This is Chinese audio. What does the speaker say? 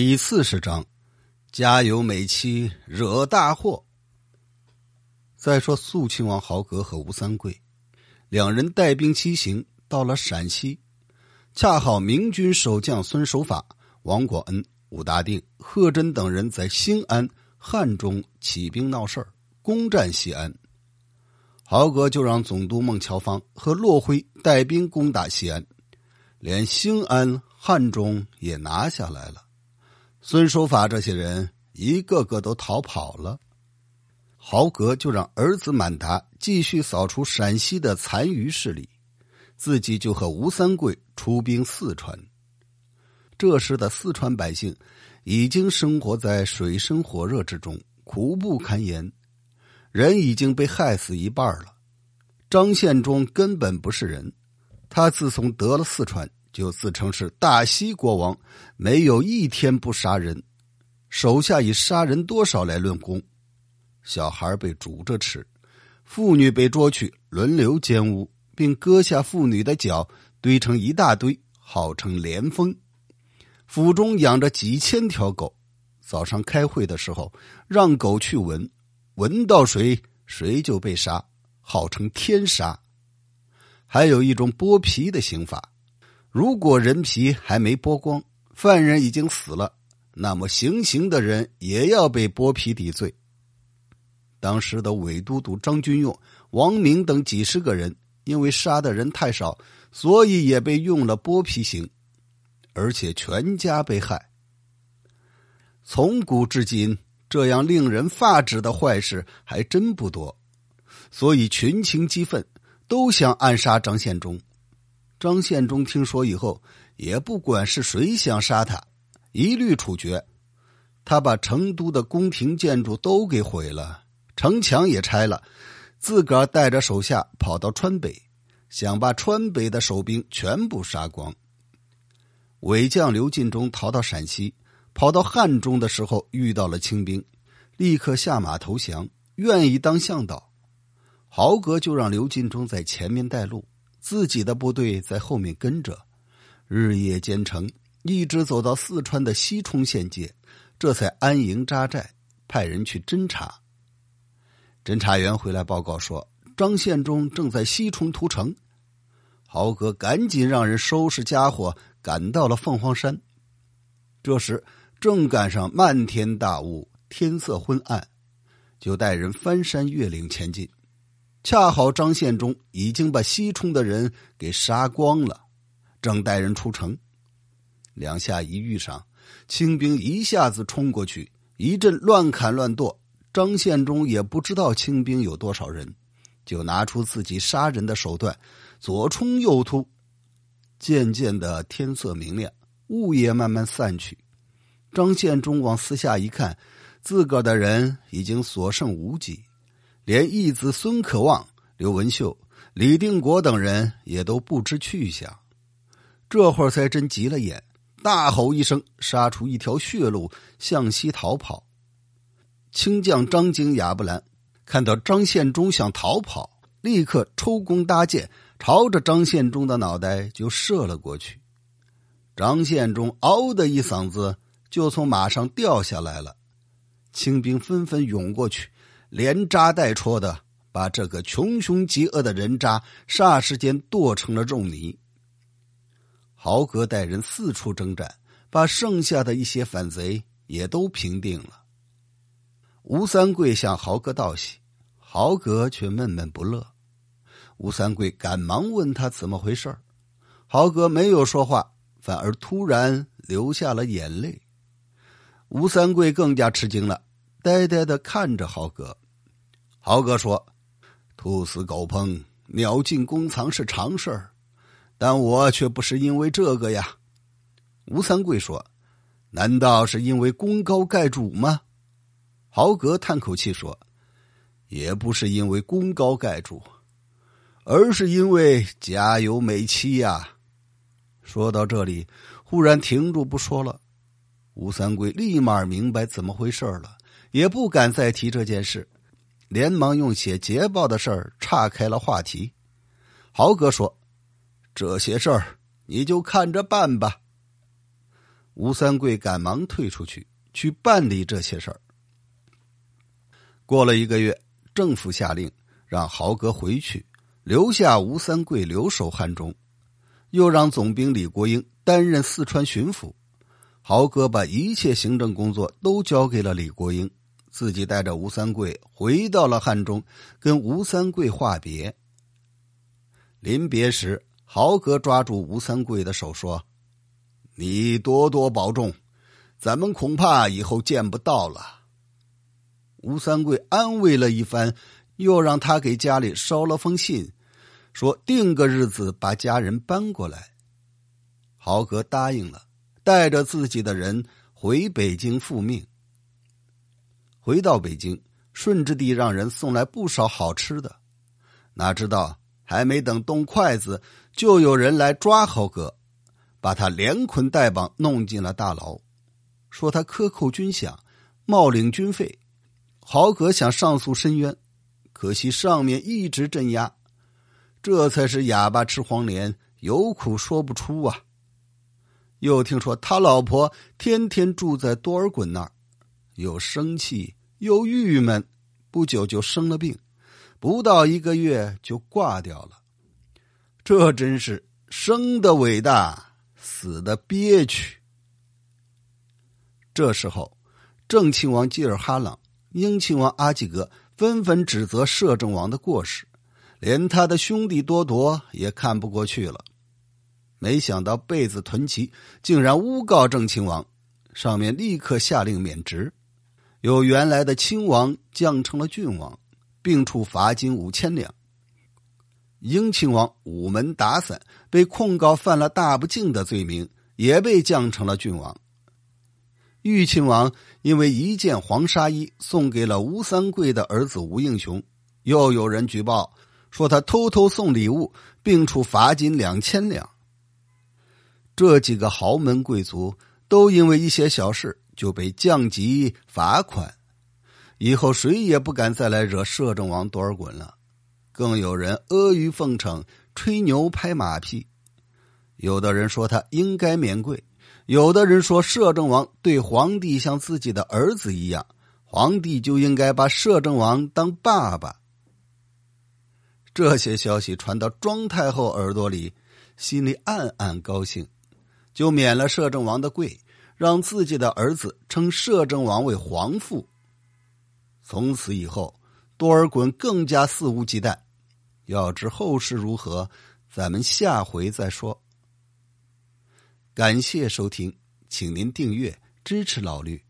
第四十章，家有美妻惹大祸。再说肃亲王豪格和吴三桂两人带兵西行，到了陕西，恰好明军守将孙守法、王广恩、武大定、贺真等人在兴安、汉中起兵闹事儿，攻占西安。豪格就让总督孟乔芳和骆辉带兵攻打西安，连兴安、汉中也拿下来了。孙守法这些人一个个都逃跑了，豪格就让儿子满达继续扫除陕西的残余势力，自己就和吴三桂出兵四川。这时的四川百姓已经生活在水深火热之中，苦不堪言，人已经被害死一半了。张献忠根本不是人，他自从得了四川。就自称是大西国王，没有一天不杀人，手下以杀人多少来论功。小孩被煮着吃，妇女被捉去轮流奸污，并割下妇女的脚堆成一大堆，号称连峰。府中养着几千条狗，早上开会的时候让狗去闻，闻到谁谁就被杀，号称天杀。还有一种剥皮的刑法。如果人皮还没剥光，犯人已经死了，那么行刑的人也要被剥皮抵罪。当时的伪都督张君用、王明等几十个人，因为杀的人太少，所以也被用了剥皮刑，而且全家被害。从古至今，这样令人发指的坏事还真不多，所以群情激愤，都想暗杀张献忠。张献忠听说以后，也不管是谁想杀他，一律处决。他把成都的宫廷建筑都给毁了，城墙也拆了，自个儿带着手下跑到川北，想把川北的守兵全部杀光。伪将刘进忠逃到陕西，跑到汉中的时候遇到了清兵，立刻下马投降，愿意当向导。豪格就让刘进忠在前面带路。自己的部队在后面跟着，日夜兼程，一直走到四川的西充县界，这才安营扎寨，派人去侦查。侦查员回来报告说，张献忠正在西充屠城。豪哥赶紧让人收拾家伙，赶到了凤凰山。这时正赶上漫天大雾，天色昏暗，就带人翻山越岭前进。恰好张献忠已经把西充的人给杀光了，正带人出城，两下一遇上，清兵一下子冲过去，一阵乱砍乱剁。张献忠也不知道清兵有多少人，就拿出自己杀人的手段，左冲右突。渐渐的天色明亮，雾也慢慢散去。张献忠往四下一看，自个儿的人已经所剩无几。连义子孙可望、刘文秀、李定国等人也都不知去向，这会儿才真急了眼，大吼一声，杀出一条血路，向西逃跑。清将张景、亚布兰看到张献忠想逃跑，立刻抽弓搭箭，朝着张献忠的脑袋就射了过去。张献忠嗷的一嗓子就从马上掉下来了，清兵纷纷涌过去。连扎带戳的，把这个穷凶极恶的人渣霎时间剁成了肉泥。豪格带人四处征战，把剩下的一些反贼也都平定了。吴三桂向豪格道喜，豪格却闷闷不乐。吴三桂赶忙问他怎么回事豪格没有说话，反而突然流下了眼泪。吴三桂更加吃惊了。呆呆的看着豪哥，豪哥说：“兔死狗烹，鸟尽弓藏是常事儿，但我却不是因为这个呀。”吴三桂说：“难道是因为功高盖主吗？”豪格叹口气说：“也不是因为功高盖主，而是因为家有美妻呀。”说到这里，忽然停住不说了。吴三桂立马明白怎么回事了。也不敢再提这件事，连忙用写捷报的事儿岔开了话题。豪哥说：“这些事儿你就看着办吧。”吴三桂赶忙退出去，去办理这些事儿。过了一个月，政府下令让豪哥回去，留下吴三桂留守汉中，又让总兵李国英担任四川巡抚。豪哥把一切行政工作都交给了李国英，自己带着吴三桂回到了汉中，跟吴三桂话别。临别时，豪格抓住吴三桂的手说。你多多保重，咱们恐怕以后见不到了。吴三桂安慰了一番，又让他给家里捎了封信，说定个日子把家人搬过来。豪格答应了，带着自己的人回北京复命。回到北京，顺治帝让人送来不少好吃的，哪知道还没等动筷子，就有人来抓豪格。把他连捆带绑弄进了大牢，说他克扣军饷，冒领军费。豪格想上诉申冤，可惜上面一直镇压，这才是哑巴吃黄连，有苦说不出啊。又听说他老婆天天住在多尔衮那儿，又生气又郁闷，不久就生了病，不到一个月就挂掉了。这真是生的伟大。死的憋屈。这时候，郑亲王吉尔哈朗、英亲王阿济格纷纷指责摄政王的过失，连他的兄弟多铎也看不过去了。没想到贝子屯骑竟然诬告郑亲王，上面立刻下令免职，由原来的亲王降成了郡王，并处罚金五千两。英亲王午门打伞，被控告犯了大不敬的罪名，也被降成了郡王。裕亲王因为一件黄纱衣送给了吴三桂的儿子吴应熊，又有人举报说他偷偷送礼物，并处罚金两千两。这几个豪门贵族都因为一些小事就被降级罚款，以后谁也不敢再来惹摄政王多尔衮了。更有人阿谀奉承、吹牛拍马屁，有的人说他应该免贵，有的人说摄政王对皇帝像自己的儿子一样，皇帝就应该把摄政王当爸爸。这些消息传到庄太后耳朵里，心里暗暗高兴，就免了摄政王的贵，让自己的儿子称摄政王为皇父。从此以后，多尔衮更加肆无忌惮。要知后事如何，咱们下回再说。感谢收听，请您订阅支持老绿。